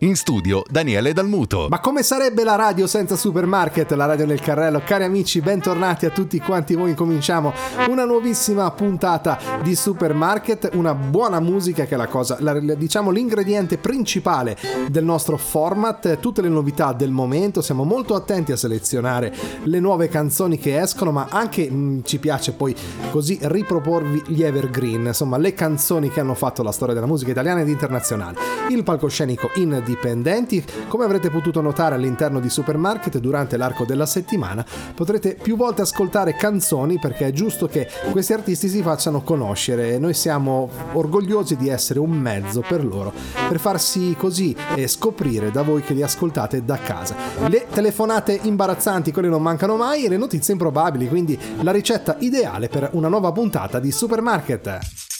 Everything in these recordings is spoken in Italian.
In studio Daniele Dalmuto. Ma come sarebbe la radio senza supermarket? La radio nel carrello. Cari amici, bentornati a tutti quanti voi. Cominciamo una nuovissima puntata di Supermarket. Una buona musica che è la cosa, la, diciamo l'ingrediente principale del nostro format. Tutte le novità del momento. Siamo molto attenti a selezionare le nuove canzoni che escono, ma anche mh, mm, ci piace poi così riproporvi gli evergreen, insomma le canzoni che hanno fatto la storia della musica italiana ed internazionale. Il palcoscenico in dipendenti. Come avrete potuto notare all'interno di Supermarket durante l'arco della settimana, potrete più volte ascoltare canzoni perché è giusto che questi artisti si facciano conoscere e noi siamo orgogliosi di essere un mezzo per loro, per farsi così e scoprire da voi che li ascoltate da casa. Le telefonate imbarazzanti, quelle non mancano mai, e le notizie improbabili, quindi la ricetta ideale per una nuova puntata di Supermarket.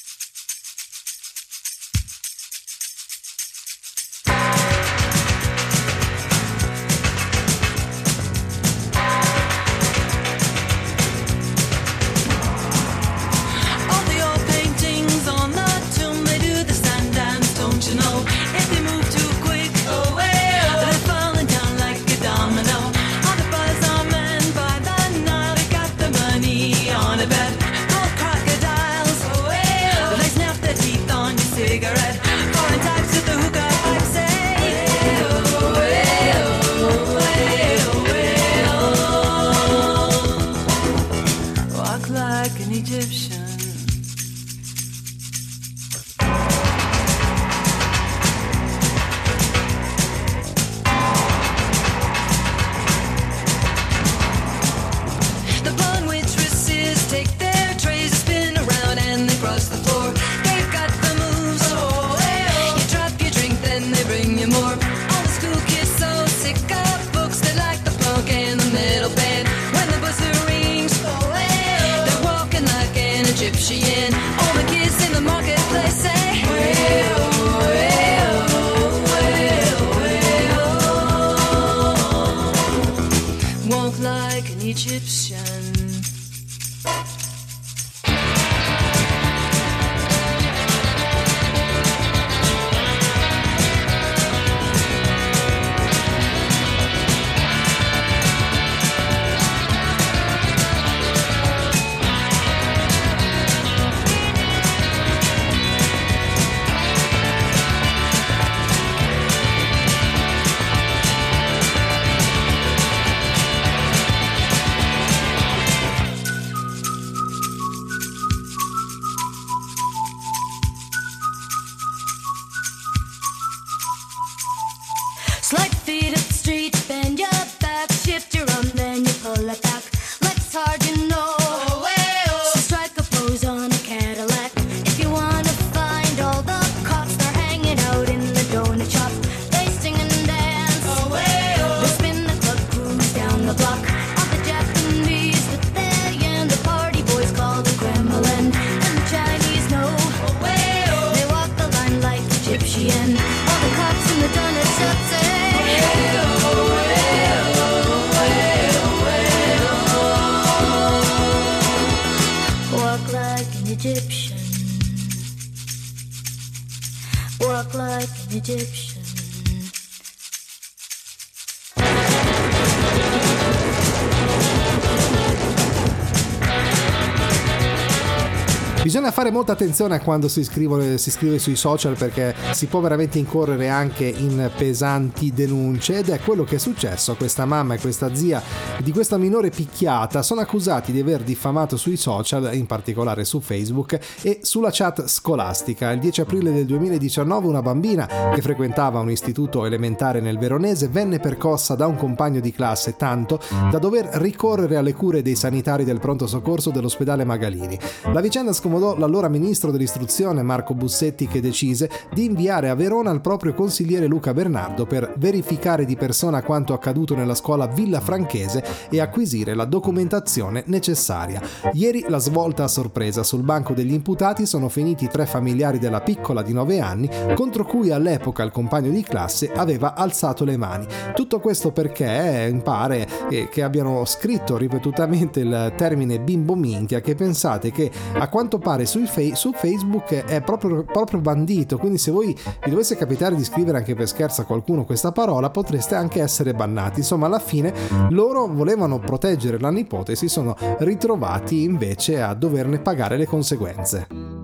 Molta attenzione quando si, si scrive sui social perché si può veramente incorrere anche in pesanti denunce ed è quello che è successo a questa mamma e questa zia di questa minore picchiata. Sono accusati di aver diffamato sui social, in particolare su Facebook e sulla chat scolastica. Il 10 aprile del 2019 una bambina che frequentava un istituto elementare nel Veronese venne percossa da un compagno di classe tanto da dover ricorrere alle cure dei sanitari del pronto soccorso dell'ospedale Magalini. La vicenda scomodò l'allora ministro dell'istruzione Marco Bussetti che decise di inviare a Verona il proprio consigliere Luca Bernardo per verificare di persona quanto accaduto nella scuola Villa Franchese e acquisire la documentazione necessaria. Ieri la svolta a sorpresa sul banco degli imputati sono finiti tre familiari della piccola di 9 anni contro cui all'epoca il compagno di classe aveva alzato le mani. Tutto questo perché eh, pare eh, che abbiano scritto ripetutamente il termine bimbo minchia che pensate che a quanto pare su Facebook è proprio, proprio bandito, quindi se voi vi dovesse capitare di scrivere anche per scherzo a qualcuno questa parola potreste anche essere bannati. Insomma alla fine loro volevano proteggere la nipote e si sono ritrovati invece a doverne pagare le conseguenze.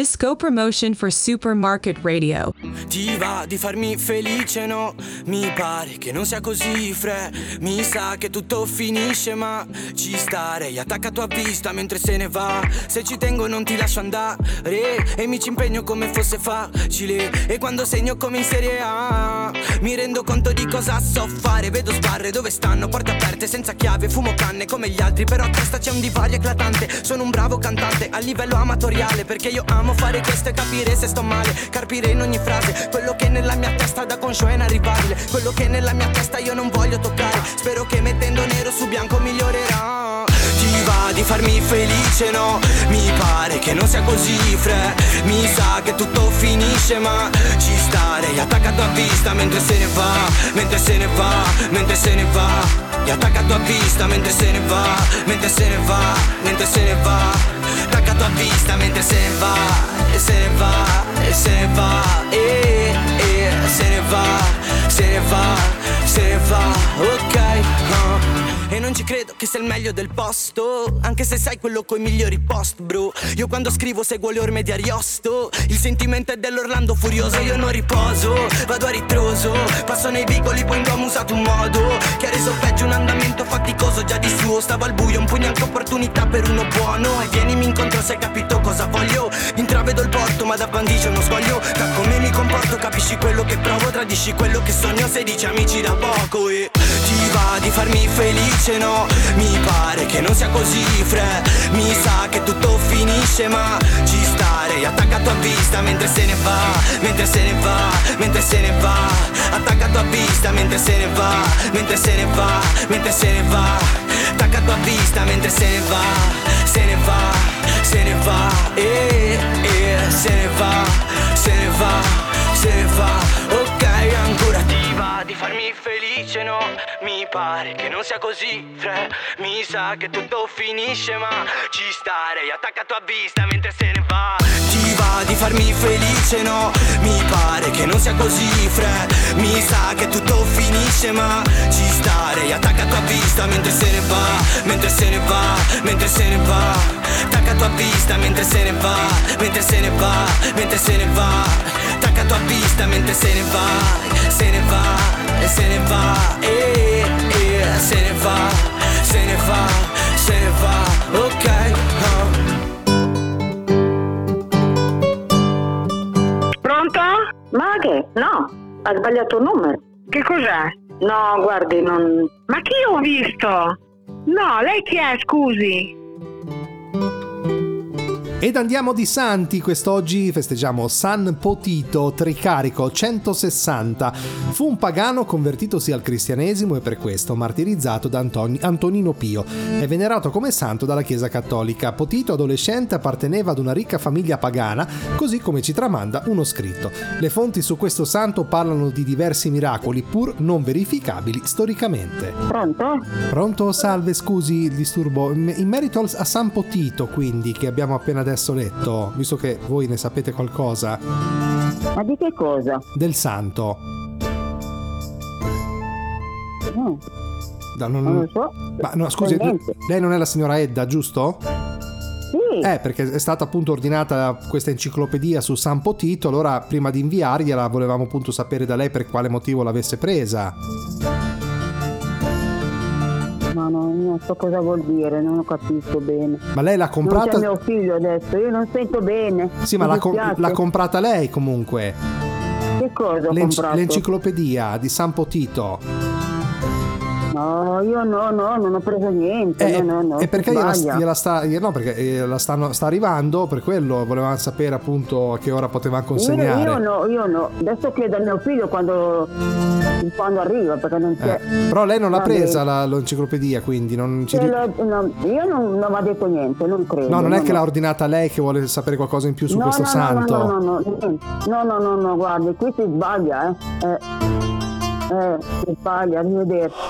Disco Promotion for Supermarket Radio. Ti va di farmi felice, no? Mi pare che non sia così, fre. Mi sa che tutto finisce, ma ci starei attaccato a vista mentre se ne va. Se ci tengo non ti lascio andare e mi ci impegno come fosse facile. E quando segno come in Serie A, mi rendo conto di cosa so fare. Vedo sbarre dove stanno, porte aperte senza chiave, fumo canne come gli altri. Però a testa c'è un divario eclatante. Sono un bravo cantante a livello amatoriale perché io amo Amo fare questo e capire se sto male. Carpire in ogni frase Quello che nella mia testa da conscio è inarrivabile. Quello che nella mia testa io non voglio toccare. Spero che mettendo nero su bianco migliorerà. Ti va di farmi felice? No. Mi pare che non sia così fre. Mi sa che tutto finisce ma Ci starei attaccato a vista mentre se ne va Mentre se ne va, mentre se ne va. E attaccato a vista mentre se ne va Mentre se ne va, mentre se ne va Attaccato a vista mentre se ne va E se ne va, e se ne va E, e se ne va, se ne va, se ne va Ok, non ci credo che sia il meglio del posto. Anche se sai quello coi migliori post bro. Io quando scrivo seguo le orme di Ariosto. Il sentimento è dell'Orlando furioso Io non riposo, vado a ritroso. Passo nei vicoli poi ho usato un modo Che ha reso peggio un andamento faticoso già di suo. Stavo al buio, un pugno anche opportunità per uno buono. E vienimi incontro se hai capito cosa voglio. Intravedo il porto ma da bandicio non sbaglio Da come mi comporto capisci quello che provo Tradisci quello che sogno. Se dici amici da poco E ti va di farmi felice no Mi pare che non sia così fre Mi sa che tutto finisce ma ci starei attaccato a vista mentre se ne va Mentre se ne va, mentre se ne va Attaccato a vista mentre se ne va Mentre se ne va, mentre se ne va Attaccato a vista mentre se ne va Se ne va, se ne va E, e se ne va, se ne va, se ne va Ok di farmi felice no? Mi pare che non sia così, fre. Mi sa che tutto finisce ma ci starei attaccato a vista mentre se ne va. Ti va di farmi felice, no? Mi pare che non sia così, fre. Mi sa che tutto finisce ma ci starei attaccato a vista mentre se ne va Mentre se ne va, mentre se ne va. Attaccato a vista mentre se ne va Mentre se ne va, mentre se ne va. Attaccato a vista mentre se ne va Se ne va e se ne va, e, e se ne va, se ne va, se ne va, ok. Uh. Pronto? Ma che? No, ha sbagliato il numero. Che cos'è? No, guardi, non... Ma chi ho visto? No, lei chi è, scusi? Ed andiamo di santi, quest'oggi festeggiamo San Potito, Tricarico 160. Fu un pagano convertitosi al cristianesimo e per questo martirizzato da Antoni- Antonino Pio. È venerato come santo dalla Chiesa Cattolica. Potito, adolescente, apparteneva ad una ricca famiglia pagana, così come ci tramanda uno scritto. Le fonti su questo santo parlano di diversi miracoli, pur non verificabili storicamente. Pronto? Pronto? Salve, scusi il disturbo. In merito a San Potito, quindi, che abbiamo appena detto adesso letto, visto che voi ne sapete qualcosa. Ma di che cosa? Del santo. No. No, non, non lo so. Ma no, scusi, lei non è la signora Edda, giusto? Sì. Eh, perché è stata appunto ordinata questa enciclopedia su San Potito, allora prima di inviargliela volevamo appunto sapere da lei per quale motivo l'avesse presa. Ma non, non, so cosa vuol dire, non lo capisco bene. Ma lei l'ha comprata? Non c'è mio figlio adesso, io non sento bene. Sì, ma l'ha, com- l'ha, comprata lei comunque. Che cosa L'enci- L'enciclopedia di San Potito. No, io no, no, non ho preso niente. Eh, no, no, no, e perché gliela, gliela sta, no, perché eh, la stanno, sta arrivando, per quello volevamo sapere appunto a che ora potevamo Io, consegnare. io no, io no. Adesso chiedo a mio figlio quando, quando arriva, perché non c'è. Eh, Però lei non l'ha presa la- l'enciclopedia, quindi non ci ri- lo- no, io non, non mi ha detto niente, non credo. No, non è che l'ha ordinata lei che vuole sapere qualcosa in più su questo santo. No, no, no, no, niente. no, no, no, no, guardi, qui si sbaglia, eh. Eh, eh si sbaglia, arrivederci.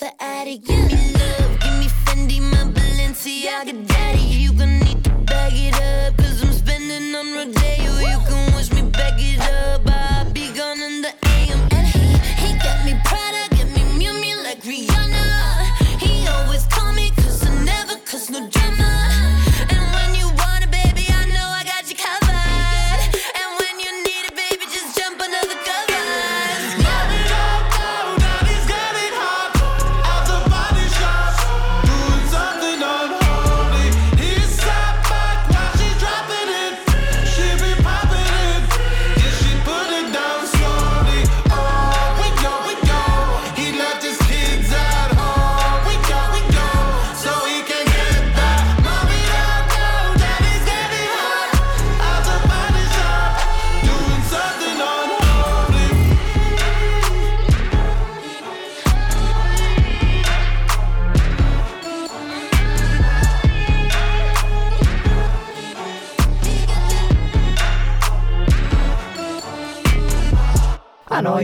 Wanna the attic, give me love, give me Fendi, my Balenciaga, daddy. You gonna need to bag it up, cause I'm spending on Rodeo. You can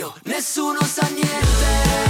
Scipio nessuno sa niente.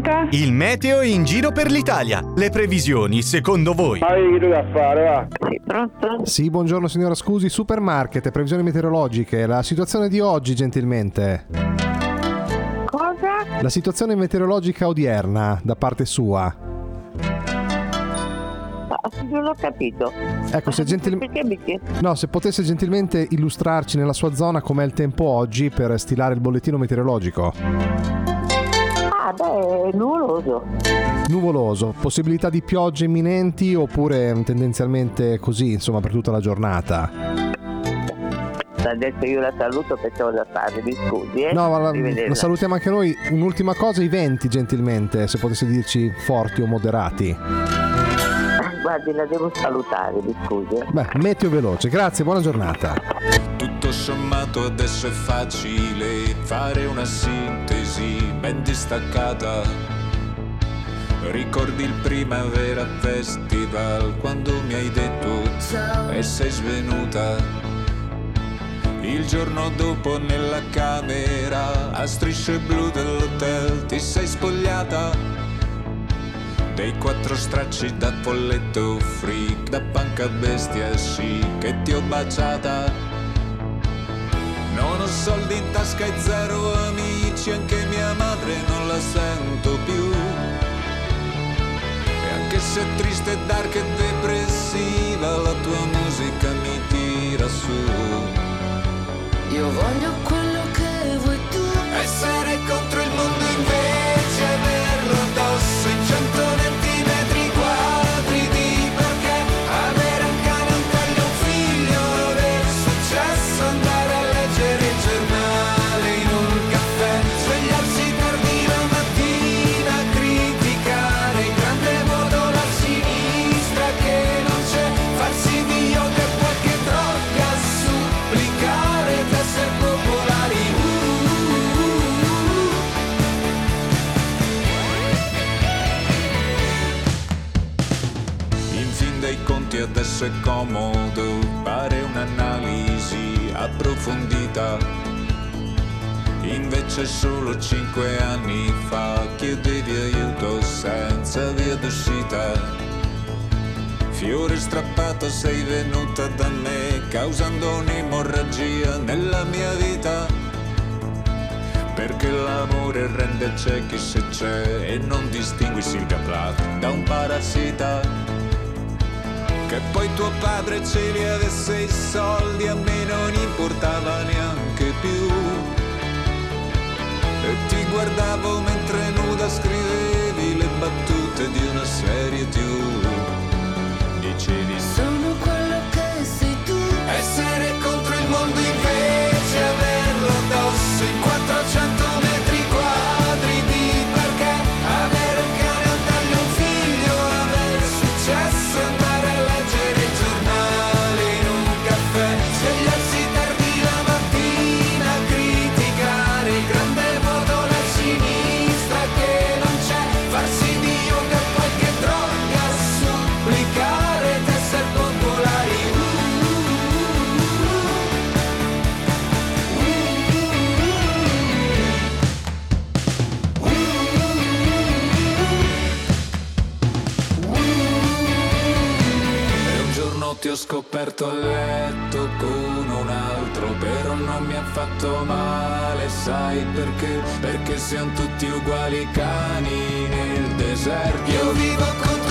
Pronta? Il meteo in giro per l'Italia. Le previsioni, secondo voi? Hai che da fare, va? Sì, pronto? Sì, buongiorno signora, scusi, supermarket, previsioni meteorologiche, la situazione di oggi gentilmente. Cosa? La situazione meteorologica odierna da parte sua. Non ho capito. Ecco, se gentil- Perché mi chiedi? No, se potesse gentilmente illustrarci nella sua zona com'è il tempo oggi per stilare il bollettino meteorologico. Beh, è nuvoloso. Nuvoloso, possibilità di piogge imminenti oppure mm, tendenzialmente così, insomma, per tutta la giornata? Adesso io la saluto perché ho da fare, mi scusi, eh? No, ma la, la salutiamo anche noi. Un'ultima cosa, i venti gentilmente, se potesse dirci forti o moderati. Guardi, la devo salutare, mi scusi. eh. Beh, meteo veloce, grazie, buona giornata. Tutto sommato adesso è facile fare una sintesi ben distaccata. Ricordi il Primavera Festival quando mi hai detto ciao e sei svenuta. Il giorno dopo nella camera a strisce blu dell'hotel ti sei spogliata. Dei quattro stracci da folletto freak, da panca bestia sì che ti ho baciata. Non ho soldi in tasca e zero amici, anche mia madre non la sento più. E anche se è triste, dark e depressiva, la tua musica mi tira su. Io voglio quello che vuoi tu Essere contro il mondo invece solo cinque anni fa chiedevi aiuto senza via d'uscita. Fiore strappato sei venuta da me causando un'emorragia nella mia vita. Perché l'amore rende ciechi se c'è e non distingui Silvia Plath da un parassita. Che poi tuo padre ce li avesse i soldi, a me non importava neanche più. Ti guardavo mentre nuda scrivevi le battute di una serie TV. Dicevi Sono quello che sei tu essere contro il mondo invece averlo addosso in 400 scoperto a letto con un altro, però non mi ha fatto male, sai perché? Perché siamo tutti uguali cani nel deserto. Io vivo contro il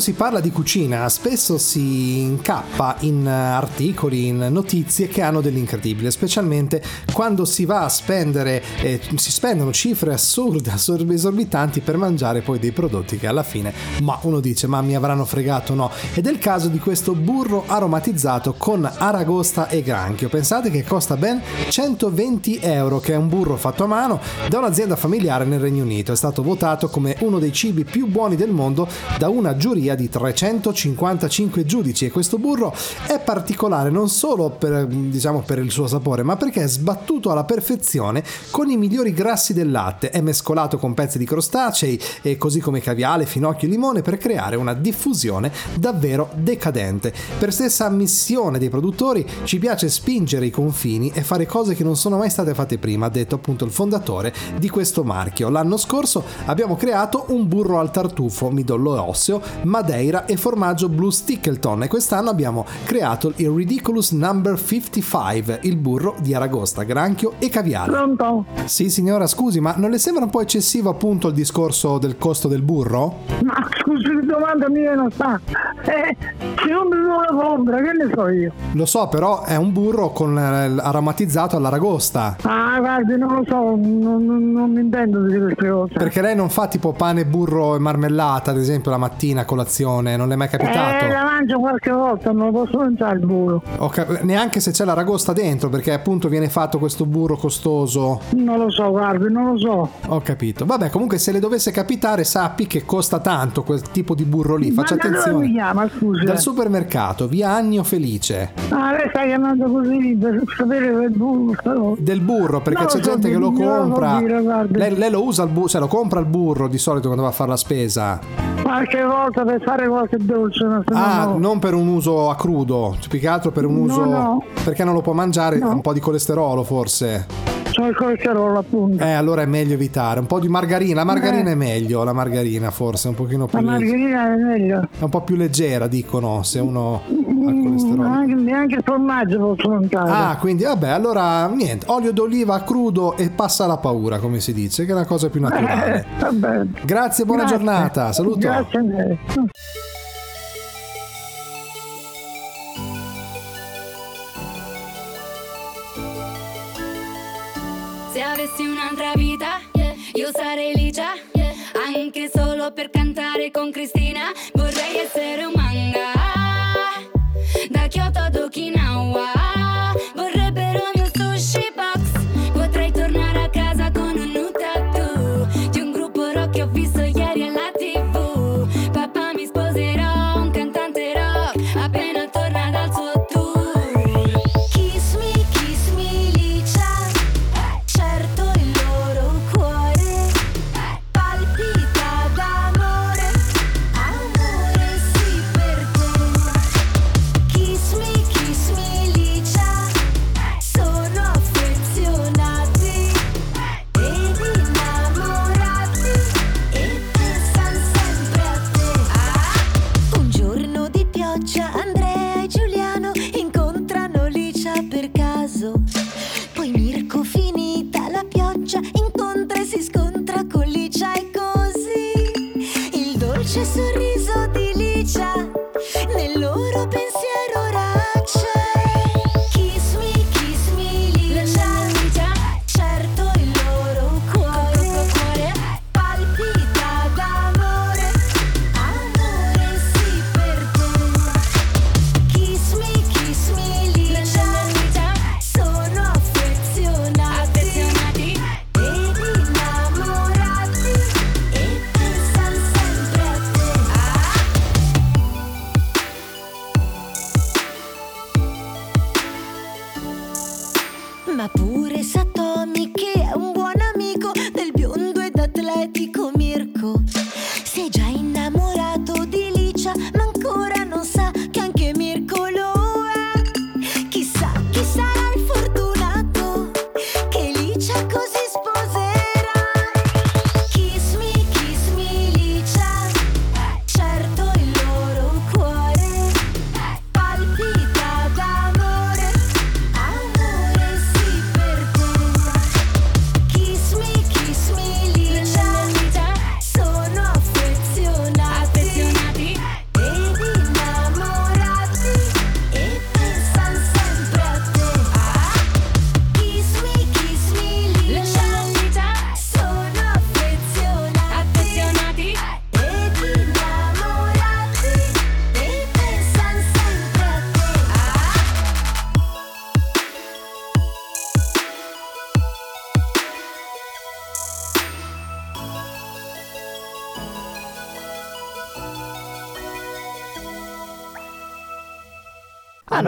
Quando si parla di cucina spesso si incappa in eh, articoli, in notizie che hanno dell'incredibile, specialmente quando si va a spendere, eh, si spendono cifre assurde, assurde, esorbitanti per mangiare poi dei prodotti che alla fine, ma uno dice ma mi avranno fregato no. Ed è il caso di questo burro aromatizzato con aragosta e granchio. Pensate che costa ben 120 euro, che è un burro fatto a mano da un'azienda familiare nel Regno Unito. È stato votato come uno dei cibi più buoni del mondo da una giuria di 355 giudici e questo burro è particolare non solo per, diciamo, per il suo sapore, ma perché è sbattuto alla perfezione con i migliori grassi del latte, è mescolato con pezzi di crostacei e così come caviale, finocchio e limone per creare una diffusione davvero decadente. Per stessa ammissione dei produttori ci piace spingere i confini e fare cose che non sono mai state fatte prima, ha detto appunto il fondatore di questo marchio. L'anno scorso abbiamo creato un burro al tartufo, midollo osseo, madeira e formaggio blue stickleton e quest'anno abbiamo creato il Ridiculous Number 55, il burro di aragosta, granchio e caviale. Pronto? Sì signora, scusi, ma non le sembra un po' eccessivo appunto il discorso del costo del burro? Ma scusi, che domanda mia non sta. Eh, se non mi lo compra, che ne so io? Lo so, però è un burro con eh, aromatizzato all'aragosta. Ah, guardi, non lo so, non, non- non mi intendo di queste cose. Perché lei non fa tipo pane, burro e marmellata, ad esempio, la mattina a colazione, non le è mai capitato? Eh, la mangio qualche volta, non posso mangiare il burro. Cap- neanche se c'è l'aragosta dentro, perché appunto viene fatto questo burro costoso. Non lo so, guardi, non lo so. Ho capito. Vabbè, comunque se le dovesse capitare, sappi che costa tanto quel tipo di burro lì. Faccia Ma da dove mi attenzione. chiama, scusi? Dal supermercato, via Agno Felice. Ah, lei sta chiamando così per sapere del burro. Del burro, perché No, c'è so gente che lo non lo compra. dire, lei, lei lo usa il burro, cioè lo compra il burro di solito quando va a fare la spesa. Qualche volta per fare qualche dolce, no Ah, no. non per un uso a crudo, più che altro per un uso. no. Perché non lo può mangiare? Un po' di colesterolo, forse. C'ho il colesterolo, appunto. Eh, allora è meglio evitare. Un po' di margarina. La margarina Eh. è meglio, la margarina forse, un pochino più La leggera. margherita è meglio. È un po' più leggera, dicono, se uno ha il colesterolo. Anche, neanche il formaggio posso mangiare. Ah, quindi vabbè, allora niente, olio d'oliva crudo e passa la paura, come si dice, che è la cosa più naturale. Eh, va bene. Grazie, buona Grazie. giornata, saluto. Grazie a lei. Se avessi un'altra vita, io sarei lì già. Anche solo per cantare con Cristina,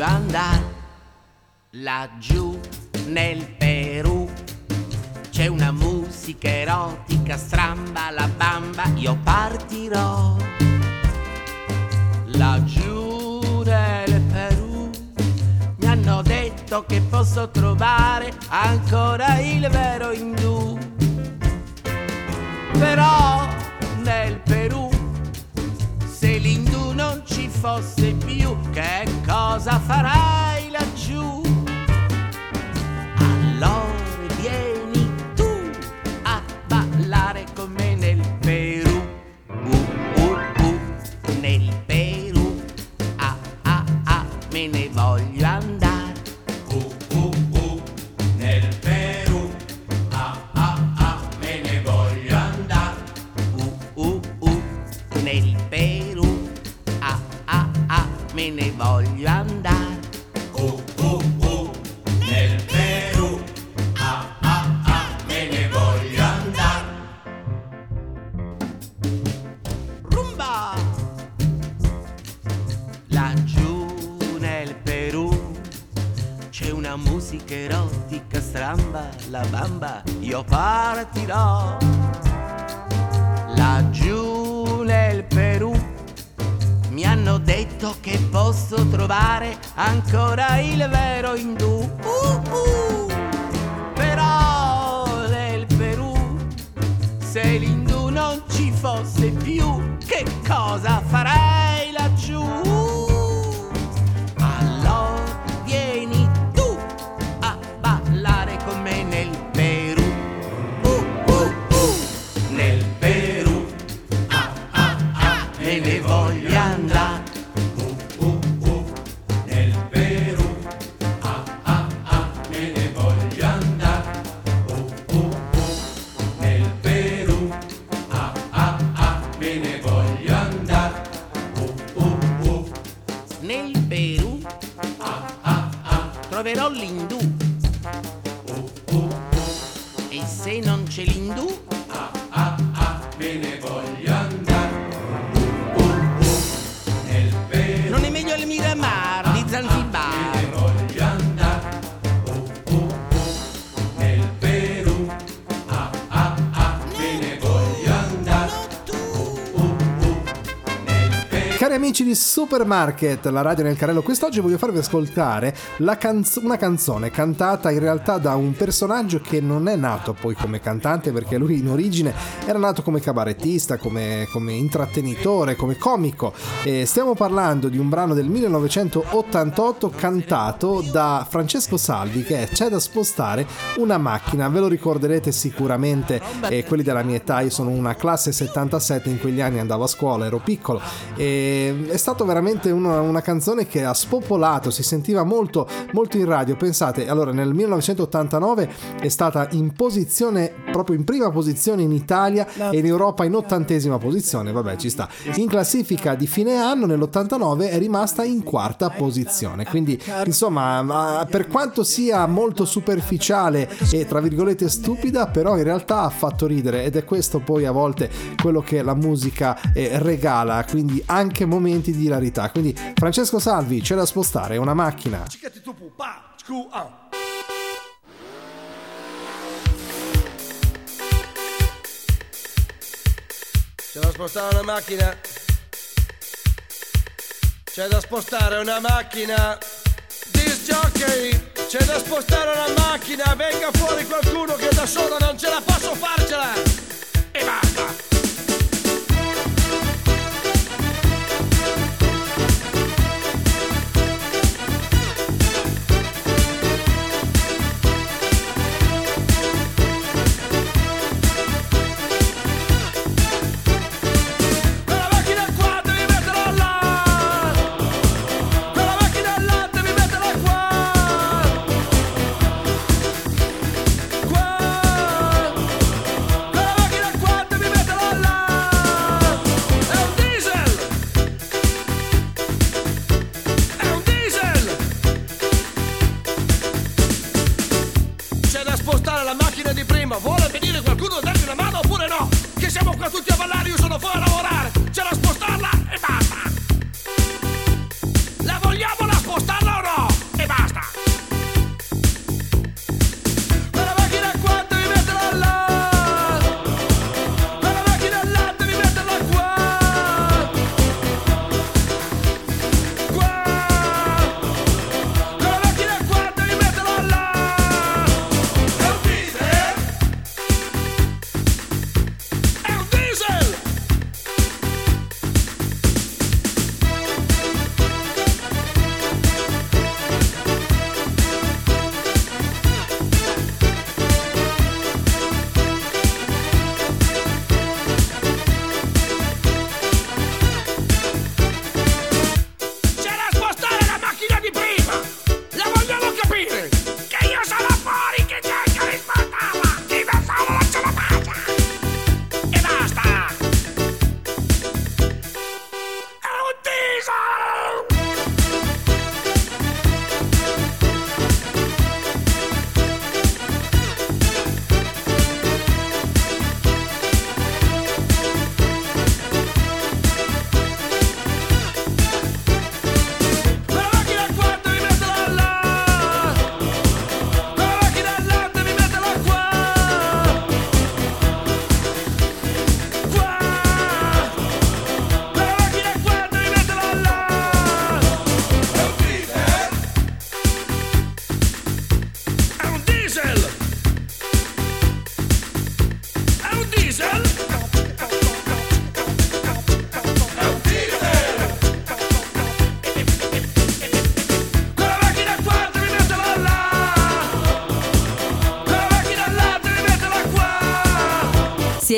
Voglio andare. Laggiù nel Perù. C'è una musica erotica, stramba la bamba, io partirò laggiù nel Perù. Mi hanno detto che posso trovare ancora il vero indù. Però nel Perù, se l'indù fosse più, che cosa farai la bamba, io partirò. Laggiù nel Perù mi hanno detto che posso trovare ancora il vero indù. Uh, uh. Però nel Perù, se l'indù non ci fosse più, che cosa farei ah, troverò Cari amici di Supermarket, la radio nel carrello, quest'oggi voglio farvi ascoltare canzo- una canzone cantata in realtà da un personaggio che non è nato poi come cantante perché lui in origine era nato come cabarettista, come, come intrattenitore, come comico. E stiamo parlando di un brano del 1988 cantato da Francesco Salvi che è C'è da spostare una macchina, ve lo ricorderete sicuramente, e quelli della mia età, io sono una classe 77, in quegli anni andavo a scuola, ero piccolo e è stato veramente una, una canzone che ha spopolato, si sentiva molto, molto in radio. Pensate, allora nel 1989 è stata in posizione, proprio in prima posizione in Italia e in Europa in ottantesima posizione, vabbè ci sta. In classifica di fine anno nell'89 è rimasta in quarta posizione, quindi insomma ma per quanto sia molto superficiale e tra virgolette stupida, però in realtà ha fatto ridere. Ed è questo poi a volte quello che la musica eh, regala, quindi anche momenti di hilarità. Quindi Francesco Salvi c'è da spostare, una macchina. C'è da spostare una macchina. C'è da spostare una macchina. Disc jockey. C'è da spostare una macchina. Venga fuori qualcuno che da solo non ce la posso farcela. E basta.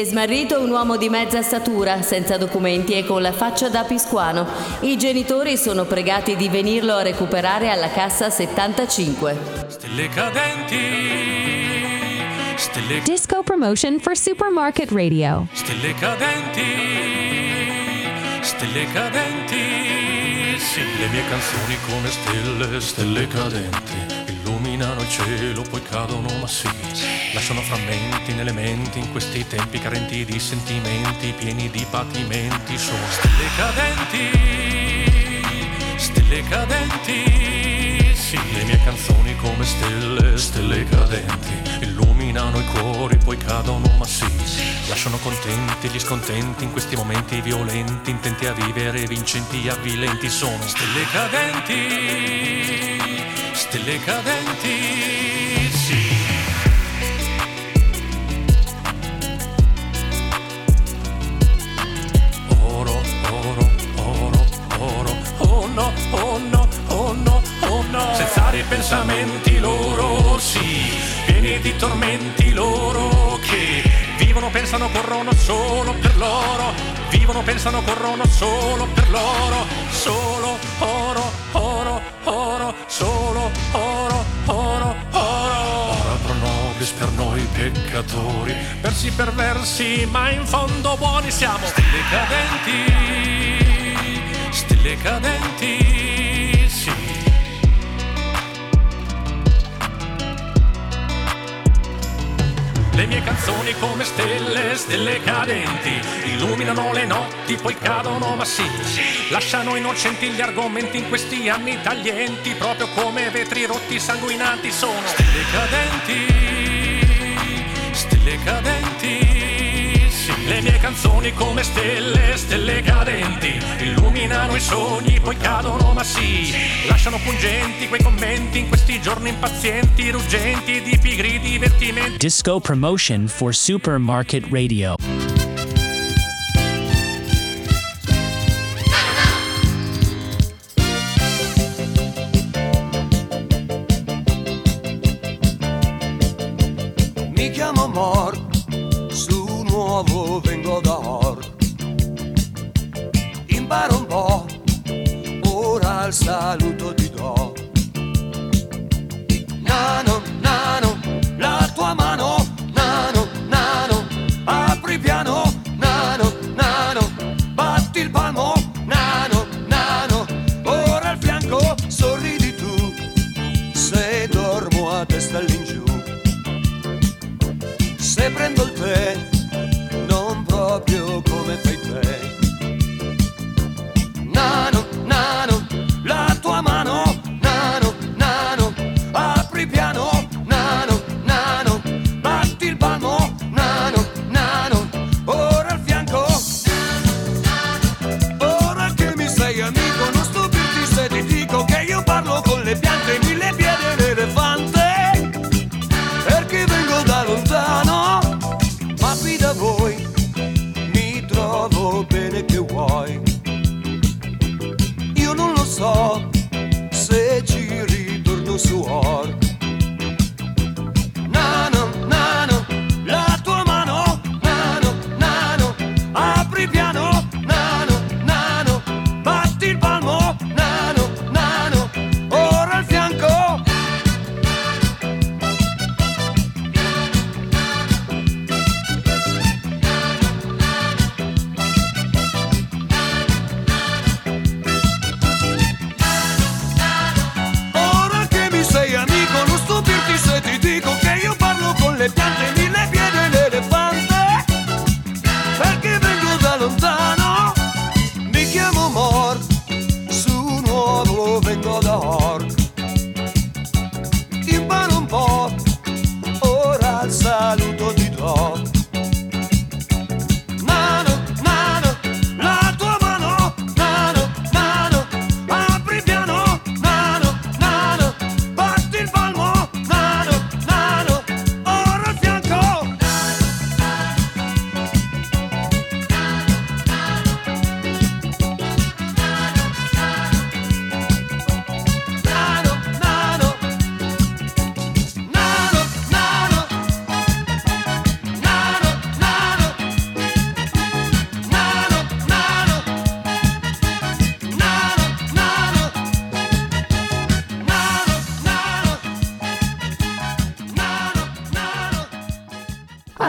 È smarrito un uomo di mezza statura, senza documenti e con la faccia da piscuano. I genitori sono pregati di venirlo a recuperare alla cassa 75. Stelle cadenti, stelle, Disco promotion for Supermarket Radio. stelle cadenti, stelle cadenti. Sì, le mie canzoni come stelle, stelle cadenti. Illuminano il cielo, poi cadono, ma sì. Lasciano frammenti nelle menti in questi tempi carenti di sentimenti, pieni di patimenti. Sono stelle cadenti, stelle cadenti. Sì, le mie canzoni come stelle, stelle cadenti. Illuminano i cuori, poi cadono, ma sì. Lasciano contenti gli scontenti in questi momenti violenti, intenti a vivere, vincenti avvilenti. Sono stelle cadenti, stelle cadenti. No, oh no, oh no, oh no. Senza ripensamenti loro, sì. Pieni di tormenti loro che vivono, pensano, corrono solo per loro. Vivono, pensano, corrono solo per loro. Solo oro, oro, oro, solo oro, oro, oro. Ora pro nobis per noi peccatori, versi perversi, ma in fondo buoni siamo. Stelle cadenti, stelle cadenti, sì. Le mie canzoni come stelle, stelle cadenti, illuminano le notti, poi cadono, ma sì, lasciano innocenti gli argomenti in questi anni taglienti, proprio come vetri rotti sanguinanti sono. Stelle cadenti, stelle cadenti. Le mie canzoni come stelle, stelle cadenti, illuminano i sogni, poi cadono, ma sì, lasciano pungenti quei commenti in questi giorni impazienti, ruggenti, di pigri divertimenti. Disco promotion for Supermarket Radio. Mi chiamo Mor, su nuovo vengo da Or. Imparo un po', ora il saluto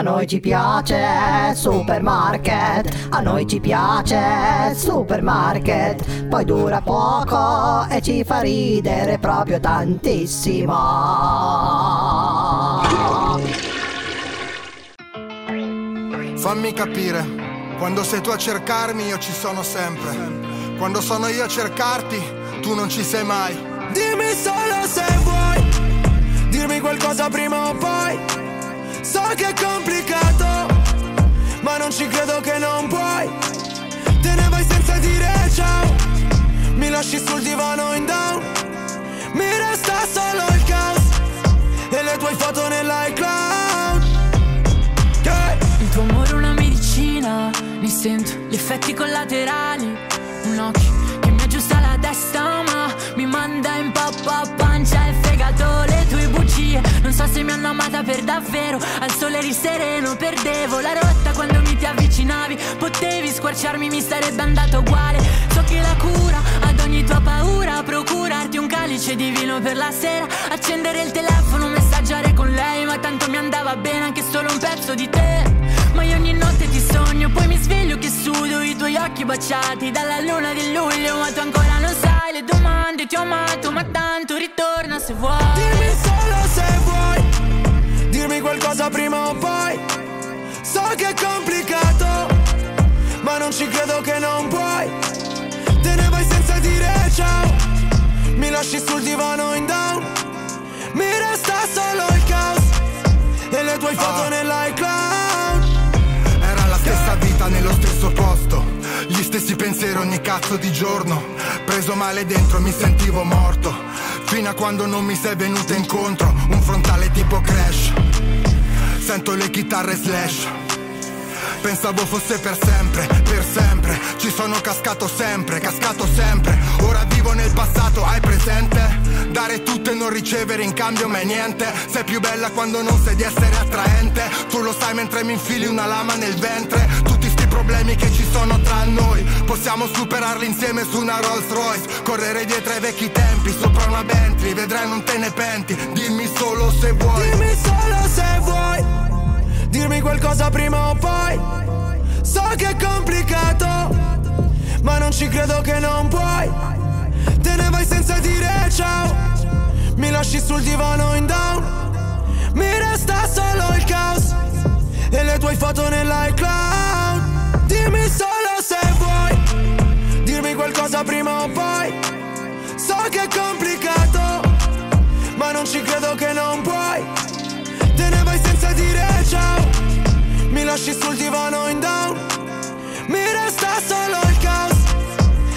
noi ci piace supermarket, a noi ci piace supermarket, poi dura poco e ci fa ridere proprio tantissimo. Fammi capire, quando sei tu a cercarmi io ci sono sempre. Quando sono io a cercarti, tu non ci sei mai. Dimmi solo se vuoi dirmi qualcosa prima o poi. So che è complicato, ma non ci credo che non puoi. Te ne vai senza dire ciao. Mi lasci sul divano in down. Mi resta solo il caos e le tue foto nell'iCloud. Yeah. Il tuo amore è una medicina, ne sento gli effetti collaterali. Un occhio che mi aggiusta la testa, ma mi manda in pappa pancia e fegato le tue bugie. Non so se mi hanno amata per davvero. Al sole eri sereno, perdevo la rotta quando mi ti avvicinavi. Potevi squarciarmi, mi sarebbe andato uguale. So che la cura ad ogni tua paura, procurarti un calice di vino per la sera, accendere il telefono, messaggiare con lei, ma tanto mi andava bene anche solo un pezzo di te. Ma io ogni notte ti sogno, poi mi sveglio che sudo i tuoi occhi baciati dalla luna di luglio, ma tu ancora non sai le domande, ti ho amato, ma tanto ritorna se vuoi. Dimmi solo se vuoi dirmi qualcosa prima o poi. So che è complicato, ma non ci credo che non puoi. Te ne vai senza dire ciao. Mi lasci sul divano in down. Mi resta solo il caos e le tue foto nell'iCloud. Stessa vita nello stesso posto, gli stessi pensieri ogni cazzo di giorno. Preso male dentro mi sentivo morto, fino a quando non mi sei venuta incontro, un frontale tipo crash. Sento le chitarre slash. Pensavo fosse per sempre, per sempre Ci sono cascato sempre, cascato sempre. Ora vivo nel passato, hai presente? Dare tutto e non ricevere in cambio mai niente. Sei più bella quando non sai di essere attraente. Tu lo sai mentre mi infili una lama nel ventre. Tutti sti problemi che ci sono tra noi. Possiamo superarli insieme su una Rolls Royce. Correre dietro ai vecchi tempi, sopra una Bentley. Vedrai non te ne penti, dimmi solo se vuoi. Dimmi solo se vuoi. Dirmi qualcosa prima o poi. So che è complicato, ma non ci credo che non puoi. Te ne vai senza dire ciao. Mi lasci sul divano in down. Mi resta solo il caos e le tue foto nell'iCloud. Dimmi solo se vuoi dirmi qualcosa prima o poi. So che è complicato, ma non ci credo che non puoi. Te ne vai senza dire ciao Mi lasci sul divano in down Mi resta solo il caos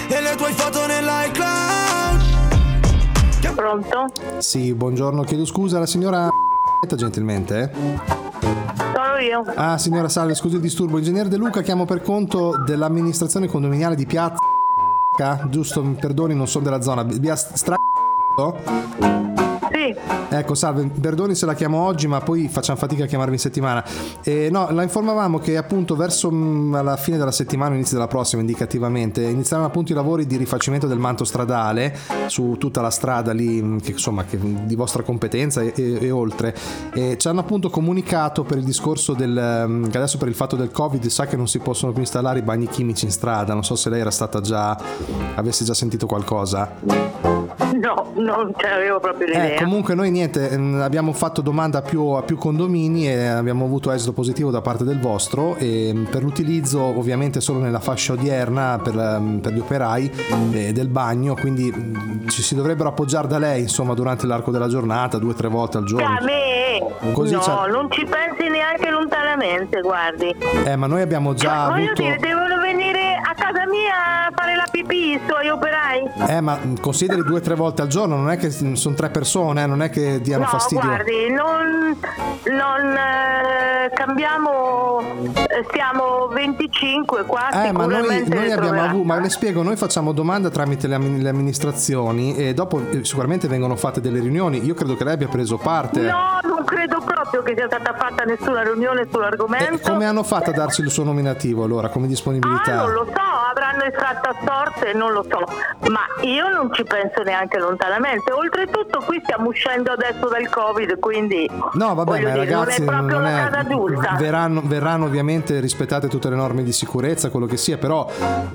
E le tue foto nell'iCloud Pronto? Sì, buongiorno, chiedo scusa, la signora gentilmente? eh? Sono io. Ah, signora Salve, scusi il disturbo. Ingegnere De Luca, chiamo per conto dell'amministrazione condominiale di Piazza. Giusto, mi perdoni, non sono della zona. Via Stra. Sì. Ecco, salve, perdoni se la chiamo oggi, ma poi facciamo fatica a chiamarmi in settimana. Eh, no, la informavamo che appunto verso mm, alla fine della settimana, inizio della prossima, indicativamente, inizieranno appunto i lavori di rifacimento del manto stradale su tutta la strada lì, mm, che insomma, che di vostra competenza e, e- e oltre. E ci hanno appunto comunicato per il discorso del, mm, che adesso per il fatto del Covid sa che non si possono più installare i bagni chimici in strada. Non so se lei era stata già, avesse già sentito qualcosa. No, non ce l'avevo proprio Eh, l'idea. comunque noi niente, ehm, abbiamo fatto domanda a più, a più condomini e abbiamo avuto esito positivo da parte del vostro mm, per l'utilizzo ovviamente solo nella fascia odierna per, ehm, per gli operai eh, del bagno, quindi mm, ci si dovrebbero appoggiare da lei insomma durante l'arco della giornata, due o tre volte al giorno. A me? Così no, c'è- non ci pensi neanche lontanamente, guardi. Eh, ma noi abbiamo già Voglio avuto... dire, devono venire casa mia a fare la pipì i suoi operai. Eh, ma consideri due o tre volte al giorno, non è che sono tre persone, eh, non è che diano no, fastidio. guardi, non, non eh, cambiamo, siamo 25 qua, Eh, ma noi, noi le abbiamo avuto, ma le spiego, noi facciamo domanda tramite le, le amministrazioni e dopo eh, sicuramente vengono fatte delle riunioni. Io credo che lei abbia preso parte. No, non credo proprio che sia stata fatta nessuna riunione sull'argomento. Come hanno fatto a darci il suo nominativo allora, come Ah, disponibilità? non lo so, avranno l'hanno estratta a sorte non lo so, ma io non ci penso neanche lontanamente. Oltretutto qui stiamo uscendo adesso dal Covid, quindi No, ma dire, ragazzi, non è proprio non una è- casa giusta. verranno, verranno ovviamente rispettate tutte le norme di sicurezza, quello che sia, però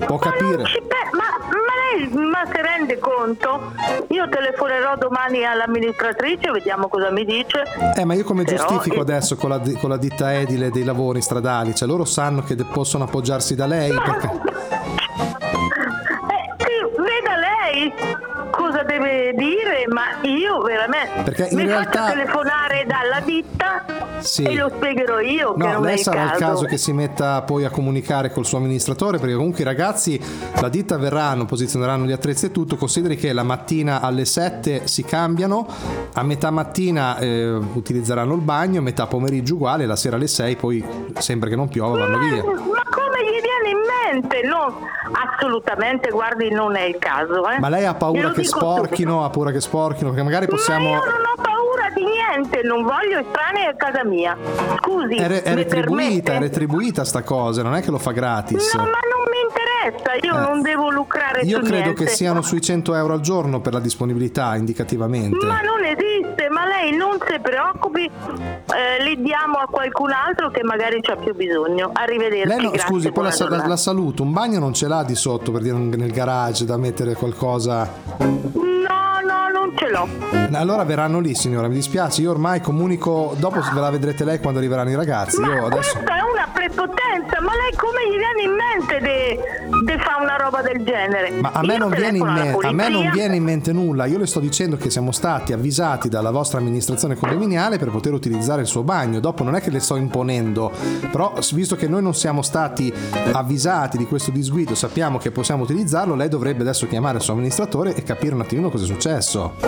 può capire. Ci pe- ma, ma lei ma si rende conto? Io telefonerò domani all'amministratrice, vediamo cosa mi dice. Eh, ma io come Però- giustifico adesso con la, con la ditta edile dei lavori stradali? Cioè, loro sanno che de- possono appoggiarsi da lei? Perché... Eh, sì, veda lei cosa deve dire, ma io veramente Perché in mi realtà- faccia telefonare dalla ditta Sì. e lo spiegherò io che No, lei sarà il caso. che si metta poi a comunicare col suo amministratore, perché comunque i ragazzi, la ditta verranno, posizioneranno gli attrezzi e tutto. Consideri che la mattina alle 7 si cambiano, a metà mattina eh, utilizzeranno il bagno, metà pomeriggio uguale, la sera alle 6 poi, sempre che non piova, vanno via. Ma come gli viene in mente? No, assolutamente, guardi, non è il caso. Eh. Ma lei ha paura che sporchino, ha paura che sporchino, perché magari possiamo... Ma io non ho paura di niente, non voglio estranei a casa mia. Scusi, È, re- è retribuita, è retribuita sta cosa, non è che lo fa gratis. No, ma non interessa, io Eh. non devo lucrare Io credo niente. che siano sui 100 euro al giorno per la disponibilità, indicativamente. Ma non esiste, ma lei non si preoccupi, eh, li diamo a qualcun altro che magari c'ha più bisogno. Arrivederci. Lei no, grazie, scusi, poi la, la- la saluto, un bagno non ce l'ha di sotto per dire nel garage da mettere qualcosa. Ce l'ho. Allora verranno lì, signora, mi dispiace, io ormai comunico, dopo ve la vedrete lei quando arriveranno i ragazzi. Io adesso Questa è una prepotenza, ma lei come gli viene in mente di fare una roba del genere? Ma a me, non viene me- a me non viene in mente nulla, io le sto dicendo che siamo stati avvisati dalla vostra amministrazione condominiale per poter utilizzare il suo bagno, dopo non è che le sto imponendo, però visto che noi non siamo stati avvisati di questo disguido, sappiamo che possiamo utilizzarlo, lei dovrebbe adesso chiamare il suo amministratore e capire un attimino cosa è successo.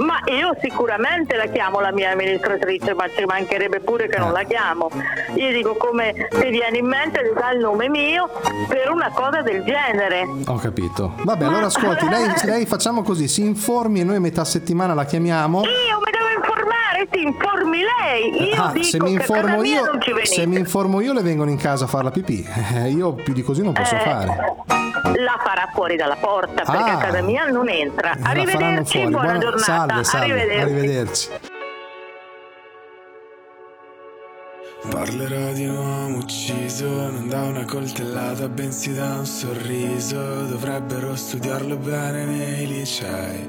Ma io sicuramente la chiamo la mia amministratrice, ma ci mancherebbe pure che non la chiamo. Io dico come ti viene in mente di dare il nome mio per una cosa del genere. Ho capito. Vabbè, allora ascolti, lei, lei facciamo così, si informi e noi a metà settimana la chiamiamo. Io mi devo informare, si informi lei. Io Ah, dico se mi che a casa informo mia io, non ci venite. se mi informo io le vengono in casa a fare la pipì. Eh, io più di così non posso Eh, fare. La farà fuori dalla porta perché Ah. a casa mia non entra. Arrivederci, buona, Buona- giornata. Salve, salve, Arrivederci. arrivederci. Parlerò di un uomo ucciso, non da una coltellata, bensì da un sorriso. Dovrebbero studiarlo bene nei licei,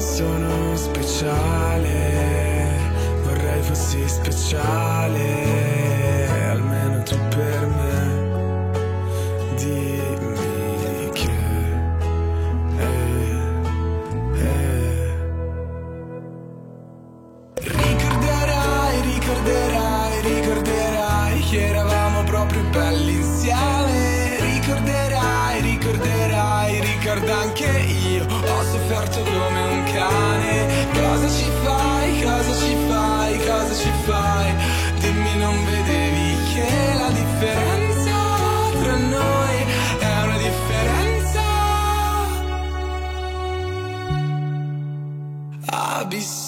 Sono speciale, vorrei fossi speciale, almeno tu per me.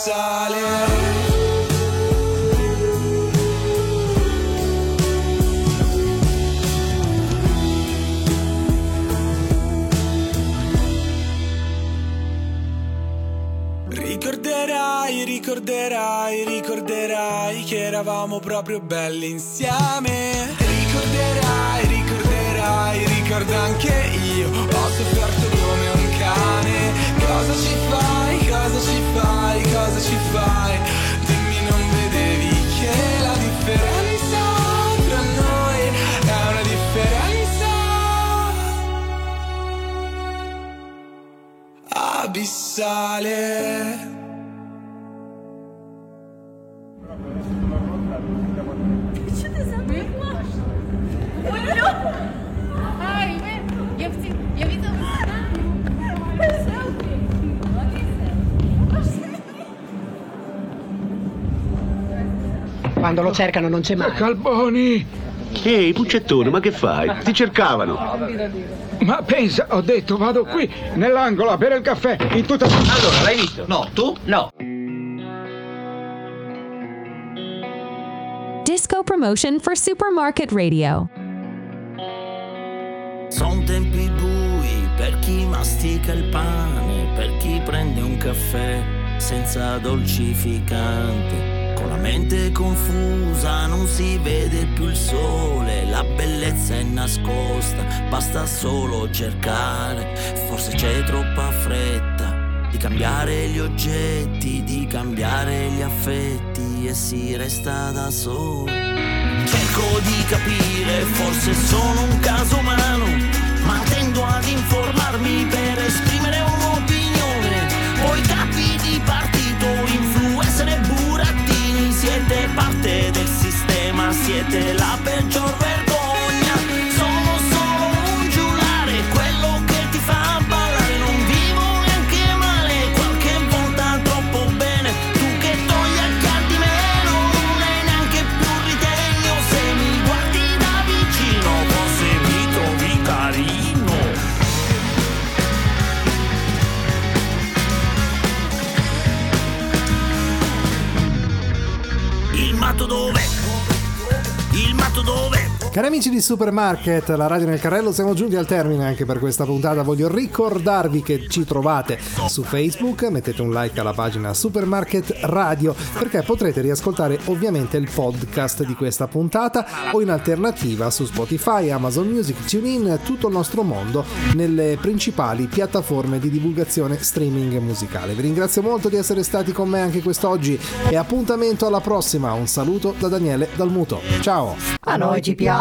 Abissale. Ricorderai, ricorderai, ricorderai che eravamo proprio belli insieme. Ricorderai, ricorderai, ricordo anche io, ho sofferto come un cane. Cosa ci fai, cosa ci fai, cosa ci fai? Dimmi non vedevi che la differenza tra noi è una differenza abissale. Quando lo cercano non c'è mai. Calboni! Ehi, Puccettone, ma che fai? Ti cercavano. Ma pensa, ho detto, vado qui, nell'angolo, a bere il caffè, in tutta... Allora, l'hai visto? No, tu? No. Disco promotion for Supermarket Radio. Sono tempi bui per chi mastica il pane, per chi prende un caffè senza dolcificante. Con la mente confusa non si vede più il sole, la bellezza è nascosta, basta solo cercare. Forse c'è troppa fretta di cambiare gli oggetti, di cambiare gli affetti e si resta da soli. Cerco di capire, forse sono un caso umano, ma tendo ad informarmi per parte del sistema, siete. La peggior Cari amici di Supermarket, la radio nel carrello, siamo giunti al termine anche per questa puntata. Voglio ricordarvi che ci trovate su Facebook, mettete un like alla pagina Supermarket Radio perché potrete riascoltare ovviamente il podcast di questa puntata o in alternativa su Spotify, Amazon Music, TuneIn, tutto il nostro mondo nelle principali piattaforme di divulgazione streaming musicale. Vi ringrazio molto di essere stati con me anche quest'oggi e appuntamento alla prossima. Un saluto da Daniele Dalmuto. Ciao! A noi ci